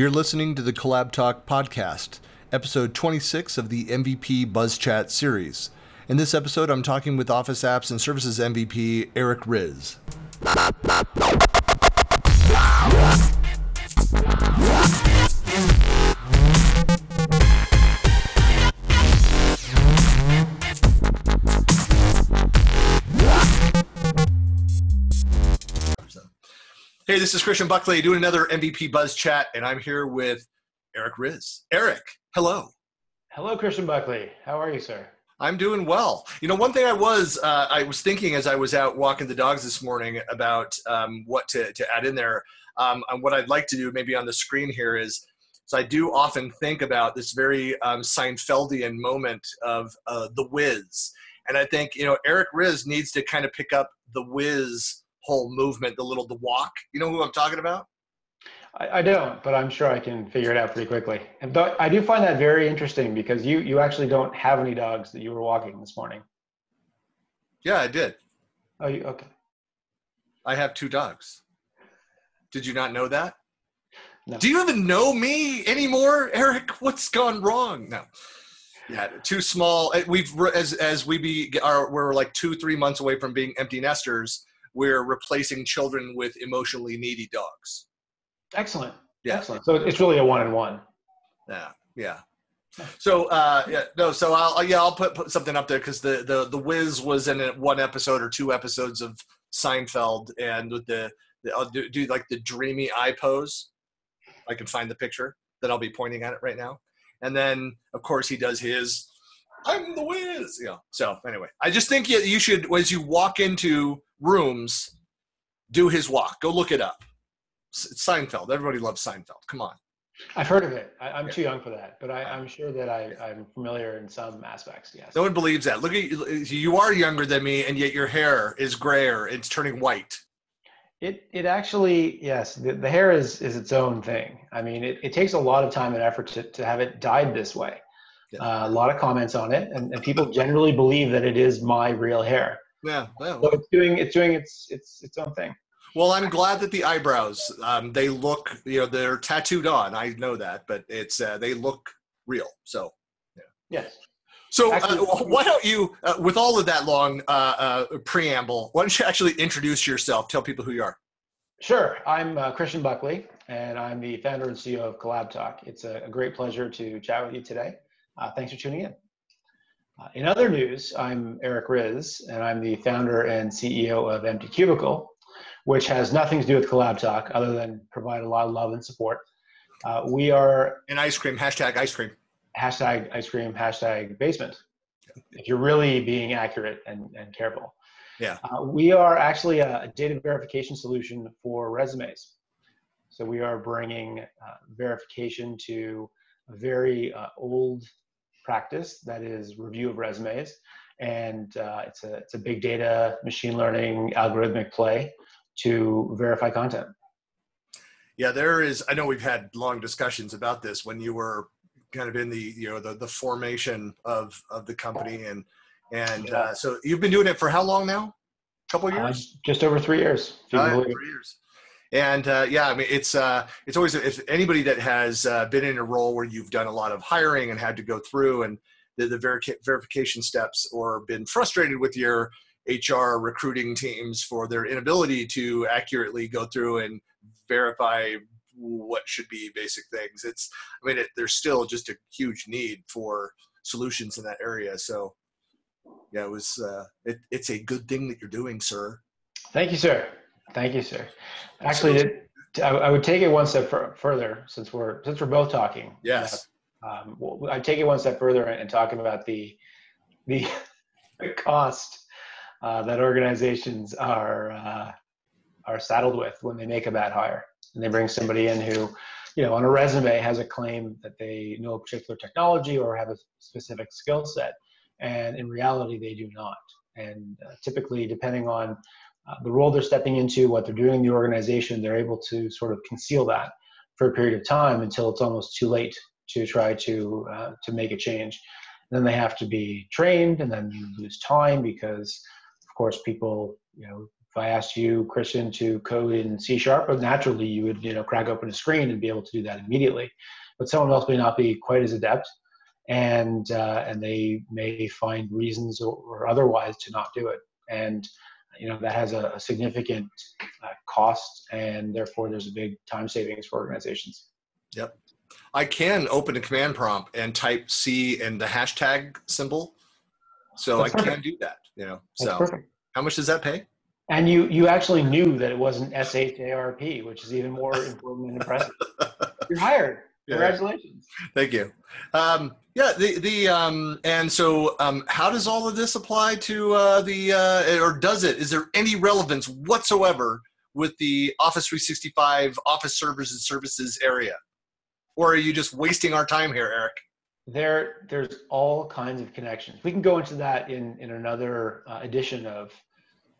You're listening to the Collab Talk podcast, episode 26 of the MVP Buzz Chat series. In this episode, I'm talking with Office Apps and Services MVP Eric Riz. This is Christian Buckley doing another MVP Buzz Chat, and I'm here with Eric Riz. Eric, hello. Hello, Christian Buckley. How are you, sir? I'm doing well. You know, one thing I was uh, I was thinking as I was out walking the dogs this morning about um, what to, to add in there. Um, and what I'd like to do maybe on the screen here is, so I do often think about this very um, Seinfeldian moment of uh, the Wiz, and I think you know Eric Riz needs to kind of pick up the Wiz whole movement, the little the walk. You know who I'm talking about? I, I don't, but I'm sure I can figure it out pretty quickly. And th- I do find that very interesting because you you actually don't have any dogs that you were walking this morning. Yeah, I did. Oh, you, okay. I have two dogs. Did you not know that? No. Do you even know me anymore, Eric? What's gone wrong? No. Yeah, too small. Eh, we've as as we be are we're like two three months away from being empty nesters we're replacing children with emotionally needy dogs. Excellent. Yeah. Excellent. So it's really a one and one. Yeah. Yeah. So uh, yeah, no. So I'll yeah I'll put, put something up there because the the the Wiz was in one episode or two episodes of Seinfeld, and with the, the I'll do, do like the dreamy eye pose. I can find the picture that I'll be pointing at it right now, and then of course he does his I'm the Wiz. You know. So anyway, I just think you, you should as you walk into rooms, do his walk. Go look it up. It's Seinfeld. Everybody loves Seinfeld. Come on. I've heard of it. I, am yeah. too young for that, but I, am sure that I, am familiar in some aspects. Yes. No one believes that. Look at you. You are younger than me, and yet your hair is grayer. It's turning white. It it actually yes. The, the hair is is its own thing. I mean, it, it takes a lot of time and effort to, to have it dyed this way. Yeah. Uh, a lot of comments on it, and, and people generally believe that it is my real hair. Yeah, well, so it's doing it's doing its its its own thing. Well, I'm glad that the eyebrows um, they look you know they're tattooed on. I know that, but it's uh, they look real. So yeah. Yes. So uh, why don't you, uh, with all of that long uh, uh, preamble, why don't you actually introduce yourself? Tell people who you are. Sure. I'm uh, Christian Buckley, and I'm the founder and CEO of Collab Talk. It's a, a great pleasure to chat with you today. thanks for tuning in. Uh, in other news, I'm Eric Riz, and I'm the founder and CEO of Empty Cubicle, which has nothing to do with Collab Talk other than provide a lot of love and support. Uh, we are an ice cream hashtag ice cream hashtag ice cream hashtag basement. If you're really being accurate and, and careful, yeah, uh, we are actually a data verification solution for resumes. So we are bringing uh, verification to a very uh, old practice that is review of resumes. And uh, it's, a, it's a big data, machine learning, algorithmic play to verify content. Yeah, there is. I know we've had long discussions about this when you were kind of in the you know the, the formation of of the company and and yeah. uh, so you've been doing it for how long now? A couple years? Uh, just over three years. Uh, three years. And uh, yeah, I mean, it's uh, it's always if anybody that has uh, been in a role where you've done a lot of hiring and had to go through and the, the verification steps, or been frustrated with your HR recruiting teams for their inability to accurately go through and verify what should be basic things. It's I mean, it, there's still just a huge need for solutions in that area. So yeah, it was uh, it, it's a good thing that you're doing, sir. Thank you, sir. Thank you, sir. Actually, I, I would take it one step further since we're since we're both talking. Yes. Um, well, I take it one step further and talking about the the, the cost uh, that organizations are uh, are saddled with when they make a bad hire and they bring somebody in who, you know, on a resume has a claim that they know a particular technology or have a specific skill set, and in reality they do not. And uh, typically, depending on uh, the role they're stepping into, what they're doing in the organization, they're able to sort of conceal that for a period of time until it's almost too late to try to uh, to make a change. And then they have to be trained, and then you lose time because, of course, people you know if I asked you, Christian, to code in C sharp, naturally you would, you know, crack open a screen and be able to do that immediately. But someone else may not be quite as adept, and uh, and they may find reasons or, or, otherwise to not do it. And you know that has a, a significant uh, cost, and therefore there's a big time savings for organizations. Yep. I can open a command prompt and type C and the hashtag symbol. So That's I perfect. can do that, you know. That's so perfect. how much does that pay? And you you actually knew that it wasn't S H A R P, which is even more important and impressive. You're hired. Congratulations. Thank you. Um, yeah, the the um, and so um, how does all of this apply to uh, the uh, or does it? Is there any relevance whatsoever with the Office 365 Office servers and services area? or are you just wasting our time here, Eric? There, there's all kinds of connections. We can go into that in in another uh, edition of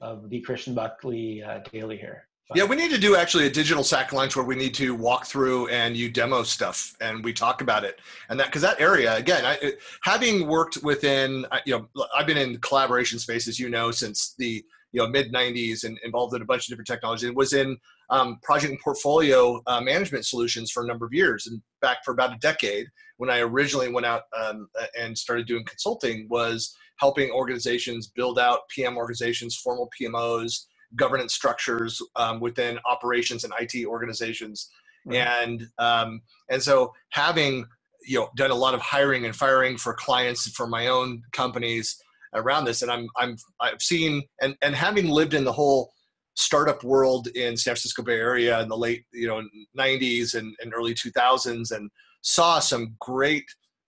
of the Christian Buckley uh, Daily here. Yeah, we need to do actually a digital sack lunch where we need to walk through and you demo stuff and we talk about it and that because that area again, I, having worked within you know I've been in collaboration spaces you know since the you know mid 90s and involved in a bunch of different technologies. It was in um, project and portfolio uh, management solutions for a number of years and back for about a decade when i originally went out um, and started doing consulting was helping organizations build out pm organizations formal pmos governance structures um, within operations and it organizations mm-hmm. and um, and so having you know done a lot of hiring and firing for clients for my own companies around this and i'm i'm i've seen and and having lived in the whole startup world in San Francisco Bay Area in the late you know 90s and, and early 2000s and saw some great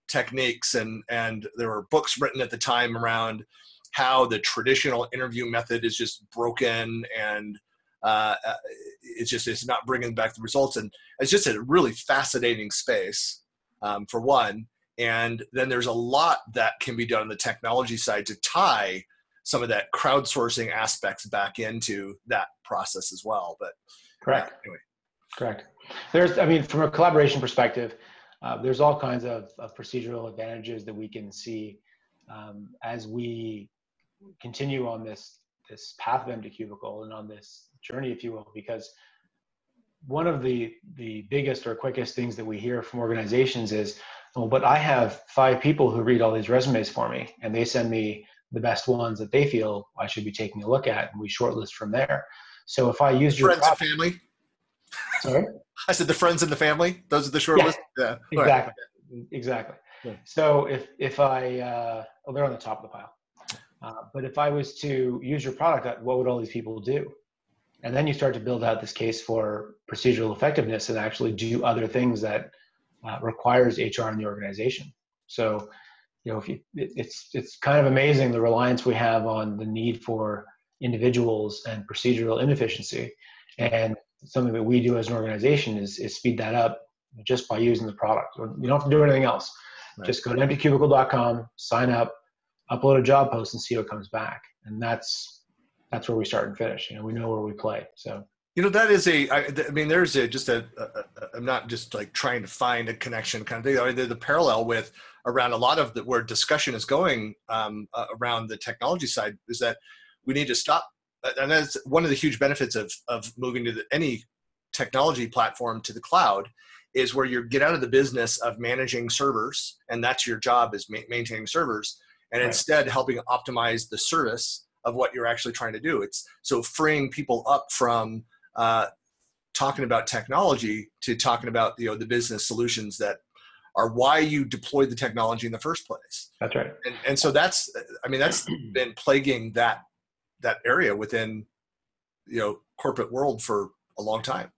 techniques and and there were books written at the time around how the traditional interview method is just broken and uh, uh, it's just it's not bringing back the results and it's just a really fascinating space um, for one and then there's a lot that can be done on the technology side to tie some of that crowdsourcing aspects back into that process as well. But correct. Yeah, anyway. Correct. There's, I mean, from a collaboration perspective, uh, there's all kinds of, of, procedural advantages that we can see um, as we continue on this this path of empty cubicle and on this journey, if you will, because one of the the biggest or quickest things that we hear from organizations is, well, but I have five people who read all these resumes for me, and they send me the best ones that they feel I should be taking a look at, and we shortlist from there. So if I use your friends and family, sorry, I said the friends and the family. Those are the shortlist. Yeah, yeah. exactly, right. exactly. Yeah. So if if I uh, oh, they're on the top of the pile. Uh, but if I was to use your product, uh, what would all these people do? And then you start to build out this case for procedural effectiveness and actually do other things that uh, requires HR in the organization. So you know, if you, it, it's it's kind of amazing the reliance we have on the need for individuals and procedural inefficiency, and something that we do as an organization is is speed that up just by using the product. You don't have to do anything else. Right. Just go to emptycubicle.com, sign up, upload a job post, and see what comes back. And that's that's where we start and finish. You know, we know where we play. So you know that is a. I, I mean, there's a just a. I'm not just like trying to find a connection kind of thing. I mean, the, the parallel with around a lot of the, where discussion is going um, uh, around the technology side is that we need to stop uh, and that's one of the huge benefits of, of moving to the, any technology platform to the cloud is where you get out of the business of managing servers and that's your job is ma- maintaining servers and right. instead helping optimize the service of what you're actually trying to do it's so freeing people up from uh, talking about technology to talking about you know the business solutions that are why you deployed the technology in the first place. That's right. And, and so that's, I mean, that's been plaguing that that area within, you know, corporate world for a long time.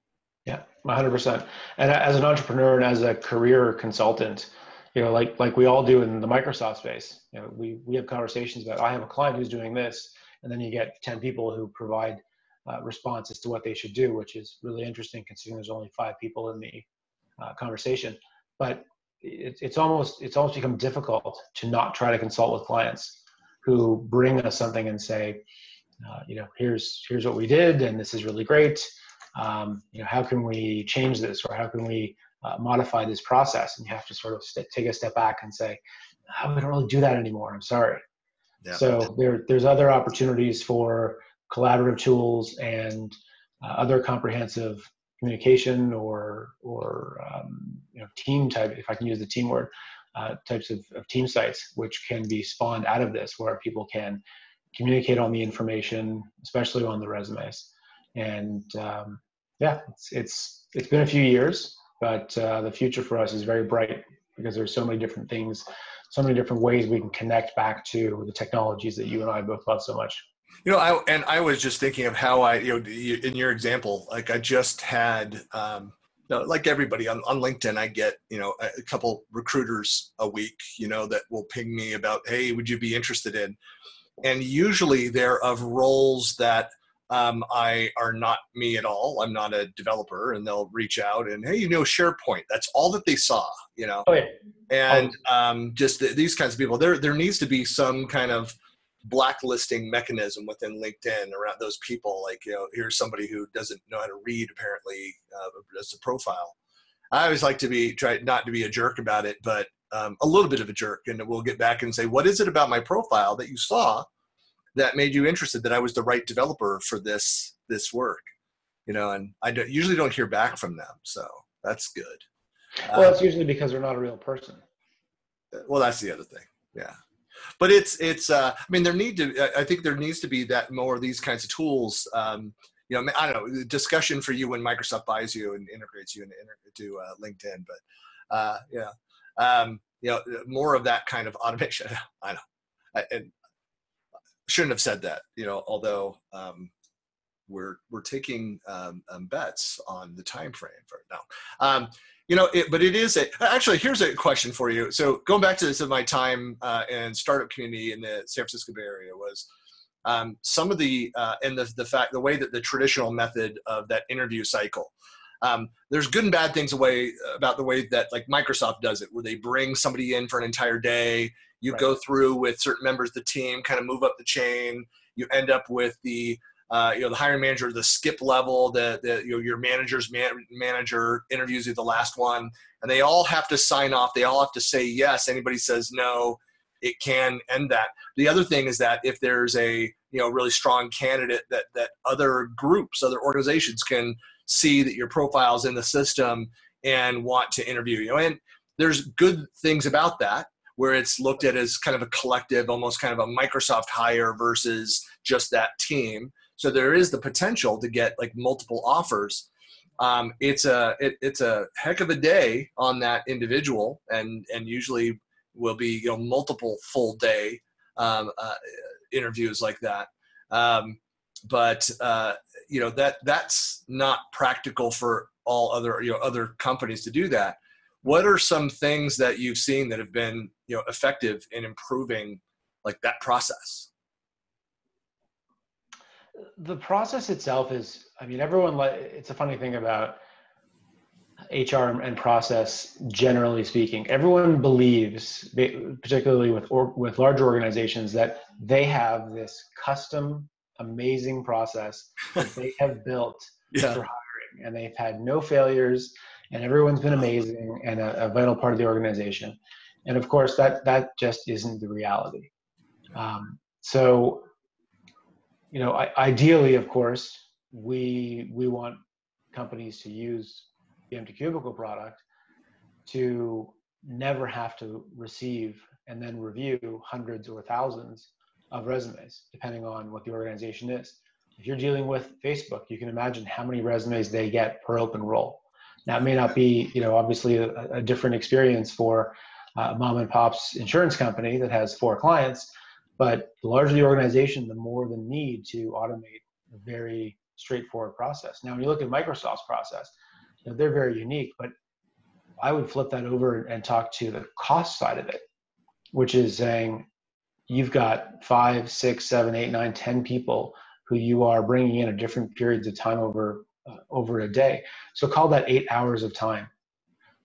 Yeah, 100%. And as an entrepreneur and as a career consultant, you know, like like we all do in the Microsoft space, you know, we we have conversations about I have a client who's doing this, and then you get 10 people who provide uh, response as to what they should do, which is really interesting considering there's only five people in the uh, conversation. But it, it's almost it's almost become difficult to not try to consult with clients who bring us something and say, uh, you know, here's here's what we did, and this is really great. Um, you know, how can we change this, or how can we uh, modify this process? And you have to sort of st- take a step back and say, oh, we don't really do that anymore. I'm sorry. Yeah. So there, there's other opportunities for collaborative tools and uh, other comprehensive communication or or um, you know team type if i can use the team word uh, types of, of team sites which can be spawned out of this where people can communicate on the information especially on the resumes and um, yeah it's it's it's been a few years but uh, the future for us is very bright because there's so many different things so many different ways we can connect back to the technologies that you and i both love so much you know, I and I was just thinking of how I, you know, in your example, like I just had, um, you know, like everybody on, on LinkedIn, I get, you know, a, couple recruiters a week, you know, that will ping me about, hey, would you be interested in? And usually they're of roles that um, I are not me at all. I'm not a developer, and they'll reach out and hey, you know, SharePoint. That's all that they saw, you know. Oh, yeah. And um, just the, these kinds of people. There, there needs to be some kind of blacklisting mechanism within LinkedIn around those people. Like, you know, here's somebody who doesn't know how to read apparently uh, as a profile. I always like to be try not to be a jerk about it, but um, a little bit of a jerk, and we'll get back and say, what is it about my profile that you saw that made you interested that I was the right developer for this this work? You know, and I don't, usually don't hear back from them, so that's good. Well, um, it's usually because they're not a real person. Well, that's the other thing. Yeah but it's it's uh, i mean there need to i think there needs to be that more of these kinds of tools um, you know i don't know discussion for you when microsoft buys you and integrates you into, into uh, linkedin but uh, yeah um, you know more of that kind of automation i know I, and shouldn't have said that you know although um, we're we're taking um, um, bets on the time frame for now. Um, you know it, but it is a actually here's a question for you. So going back to this of my time uh, in startup community in the san francisco bay area was um, some of the uh, and the, the fact the way that the traditional method of that interview cycle um, there's good and bad things away about the way that like microsoft does it where they bring somebody in for an entire day. You right. go through with certain members of the team kind of move up the chain. You end up with the uh, you know the hiring manager the skip level the, the you know your manager's man, manager interviews you the last one and they all have to sign off. They all have to say yes. Anybody says no it can end that. The other thing is that if there's a you know really strong candidate that that other groups other organizations can see that your profile's in the system and want to interview you and there's good things about that where it's looked at as kind of a collective almost kind of a microsoft hire versus just that team so there is the potential to get like multiple offers. Um, it's a it, it's a heck of a day on that individual, and and usually will be you know multiple full day um, uh, interviews like that. Um, but uh, you know that that's not practical for all other you know other companies to do that. What are some things that you've seen that have been you know effective in improving like that process? the process itself is i mean everyone it's a funny thing about hr and process generally speaking everyone believes particularly with or, with larger organizations that they have this custom amazing process that they have built yeah. for hiring and they've had no failures and everyone's been amazing and a, a, vital part of the organization and of course that that just isn't the reality um, so you know, I, ideally, of course, we we want companies to use the empty cubicle product to never have to receive and then review hundreds or thousands of resumes, depending on what the organization is. If you're dealing with Facebook, you can imagine how many resumes they get per open role. That may not be, you know, obviously a, a different experience for a mom and pop's insurance company that has four clients, but the larger the organization, the more the need to automate a very straightforward process. Now, when you look at Microsoft's process, know, they're very unique, but I would flip that over and talk to the cost side of it, which is saying you've got five, six, seven, eight, nine, ten people who you are bringing in at different periods of time over uh, over a day. So call that eight hours of time.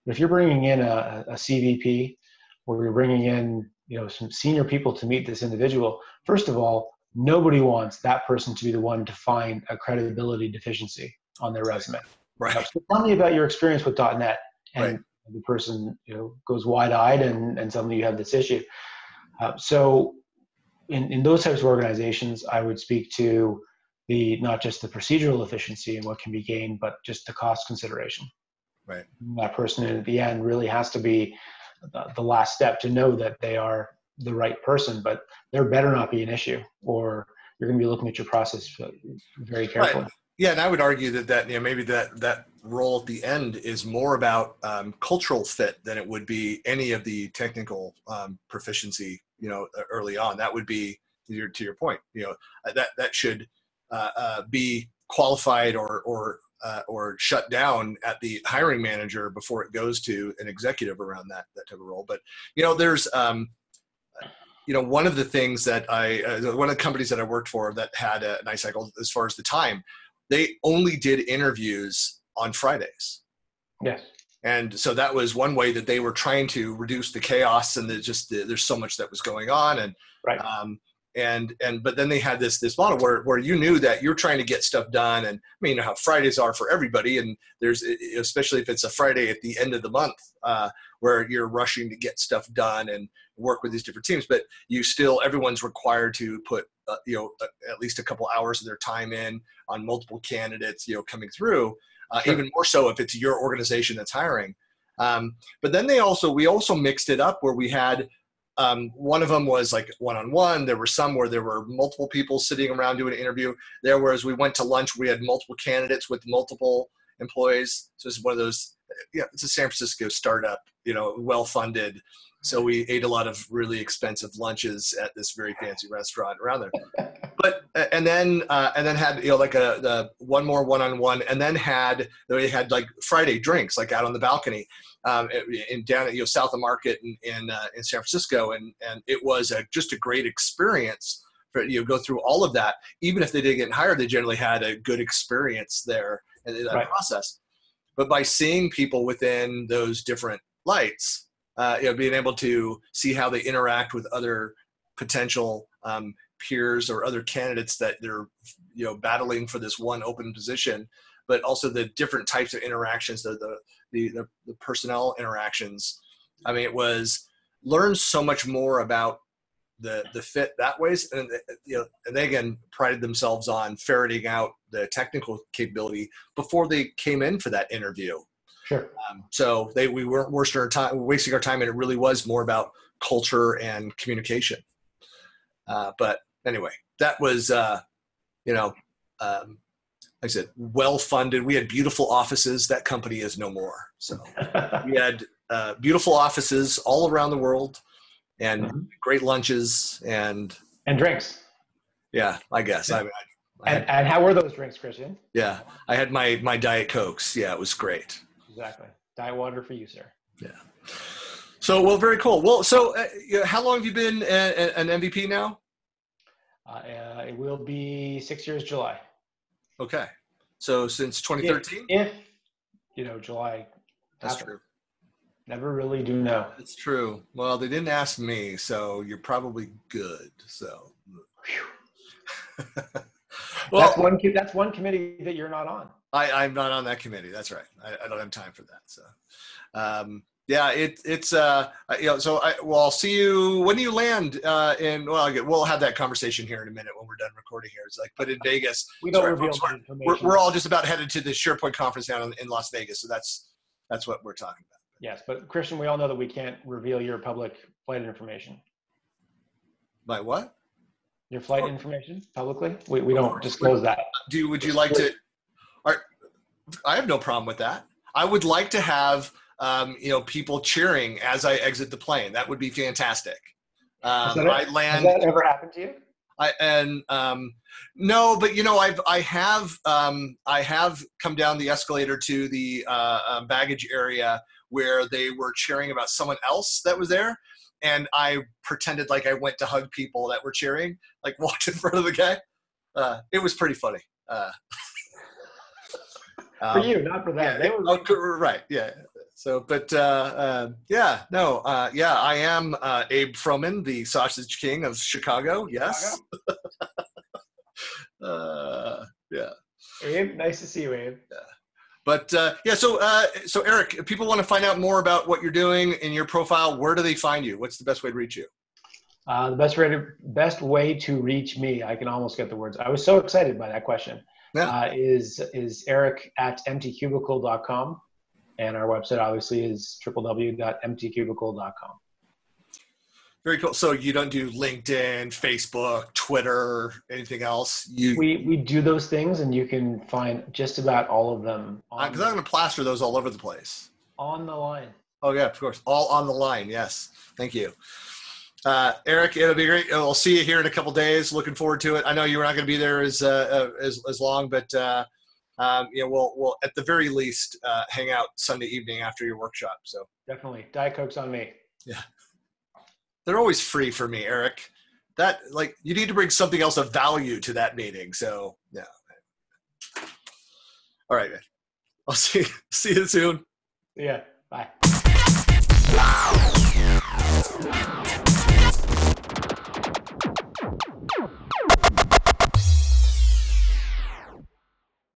But if you're bringing in a, a CVP, or you're bringing in you know some senior people to meet this individual first of all nobody wants that person to be the one to find a credibility deficiency on their resume right so tell me about your experience with net and right. the person you know goes wide-eyed and, and suddenly you have this issue uh, so in, in those types of organizations i would speak to the not just the procedural efficiency and what can be gained, but just the cost consideration. Right. That person at the end really has to be the, the last step to know that they are the right person, but there better not be an issue, or you're going to be looking at your process very carefully. Right. Yeah, and I would argue that that you know maybe that that role at the end is more about um, cultural fit than it would be any of the technical um, proficiency. You know, early on, that would be your, to your point. You know, that that should uh, uh, be qualified or or uh, or shut down at the hiring manager before it goes to an executive around that that type of role. But you know, there's um, you know one of the things that I uh, one of the companies that I worked for that had a nice cycle as far as the time, they only did interviews on Fridays. Yes. And so that was one way that they were trying to reduce the chaos and the, just the, there's so much that was going on and right. um, and and but then they had this this model where where you knew that you're trying to get stuff done and i mean you know how fridays are for everybody and there's especially if it's a friday at the end of the month uh, where you're rushing to get stuff done and work with these different teams but you still everyone's required to put uh, you know at least a couple hours of their time in on multiple candidates you know coming through uh, sure. even more so if it's your organization that's hiring. Um, but then they also we also mixed it up where we had um, one of them was like one-on-one. There were some where there were multiple people sitting around doing an interview. There whereas we went to lunch we had multiple candidates with multiple employees. So it's one of those yeah it's a san francisco startup you know well funded so we ate a lot of really expensive lunches at this very fancy restaurant around there. But and then uh, and then had you know like a the one more one-on-one and then had they had like friday drinks like out on the balcony um, in down at you know south of market in in, uh, in san francisco. And and it was a, just a great experience for you know go through all of that. Even if they didn't get hired they generally had a good experience there in that right. process. But by seeing people within those different lights uh, you know, being able to see how they interact with other potential um, peers or other candidates that they're you know battling for this one open position, but also the different types of interactions, the the the, the personnel interactions. I mean, it was learn so much more about the the fit that ways, and you know, and they again prided themselves on ferreting out the technical capability before they came in for that interview. Sure. Um, so they we weren't wasting our time, wasting our time, and it really was more about culture and communication. Uh, but anyway, that was uh, you know, um, like I said, well funded. We had beautiful offices. That company is no more. So we had uh, beautiful offices all around the world, and mm-hmm. great lunches and and drinks. Yeah, I guess. I, I, I had, and, and how were those drinks, Christian? Yeah, I had my my diet cokes. Yeah, it was great. Exactly. Diet water for you, sir. Yeah. So, well, very cool. Well, so uh, how long have you been a, a, an MVP now? Uh, uh, it will be six years July. Okay. So since 2013? If, if you know, July. That's happened. true. Never really do know. It's true. Well, they didn't ask me, so you're probably good. So. well, that's one. That's one committee that you're not on. I, I'm not on that committee. That's right. I, I don't have time for that. So, um, yeah, it, it's uh, you know. So I well, I'll see you when do you land uh, in. Well, get, we'll have that conversation here in a minute when we're done recording here. It's like, but in Vegas, we don't sorry, reveal folks, we're, we're, all just about headed to the SharePoint conference down in, in Las Vegas. So that's that's what we're talking about. Yes, but Christian, we all know that we can't reveal your public flight information. By what? Your flight information publicly? We, we don't disclose that. Do would you like to? I have no problem with that. I would like to have um, you know people cheering as I exit the plane. That would be fantastic. Um, that I land. Has that ever happened to you? I and um, no, but you know I've I have um, I have come down the escalator to the uh, um, baggage area where they were cheering about someone else that was there, and I pretended like I went to hug people that were cheering, like walked in front of the guy. Uh, it was pretty funny. Uh, for um, you, not for them. Yeah, they were oh, right. Yeah. So, but uh, uh, yeah, no, uh, yeah, I am uh, Abe Froman, the Sausage King of Chicago. Yes. Chicago? Uh, yeah. Abe, nice to see you, Abe. Yeah. But uh, yeah, so uh, so Eric, if people want to find out more about what you're doing in your profile, where do they find you? What's the best way to reach you? Uh, the best way to best way to reach me, I can almost get the words. I was so excited by that question. Yeah. Uh, is is Eric at emptycubicle.com, and our website obviously is www.emptycubicle.com. Very cool. So you don't do LinkedIn, Facebook, Twitter, anything else? You We we do those things, and you can find just about all of them because I'm going to plaster those all over the place. on the line. Oh yeah, of course. All on the line. Yes. Thank you. Uh, Eric, it'll be great. I'll see you here in a couple days. Looking forward to it. I know you're not going to be there as uh, uh, as as long, but uh, um, you know we'll we'll at the very least uh, hang out Sunday evening after your workshop. So Definitely, Diet Coke's on me. Yeah. They're always free for me, Eric. That like you need to bring something else of value to that meeting. So yeah. All right, man. I'll see see you soon. Yeah, bye.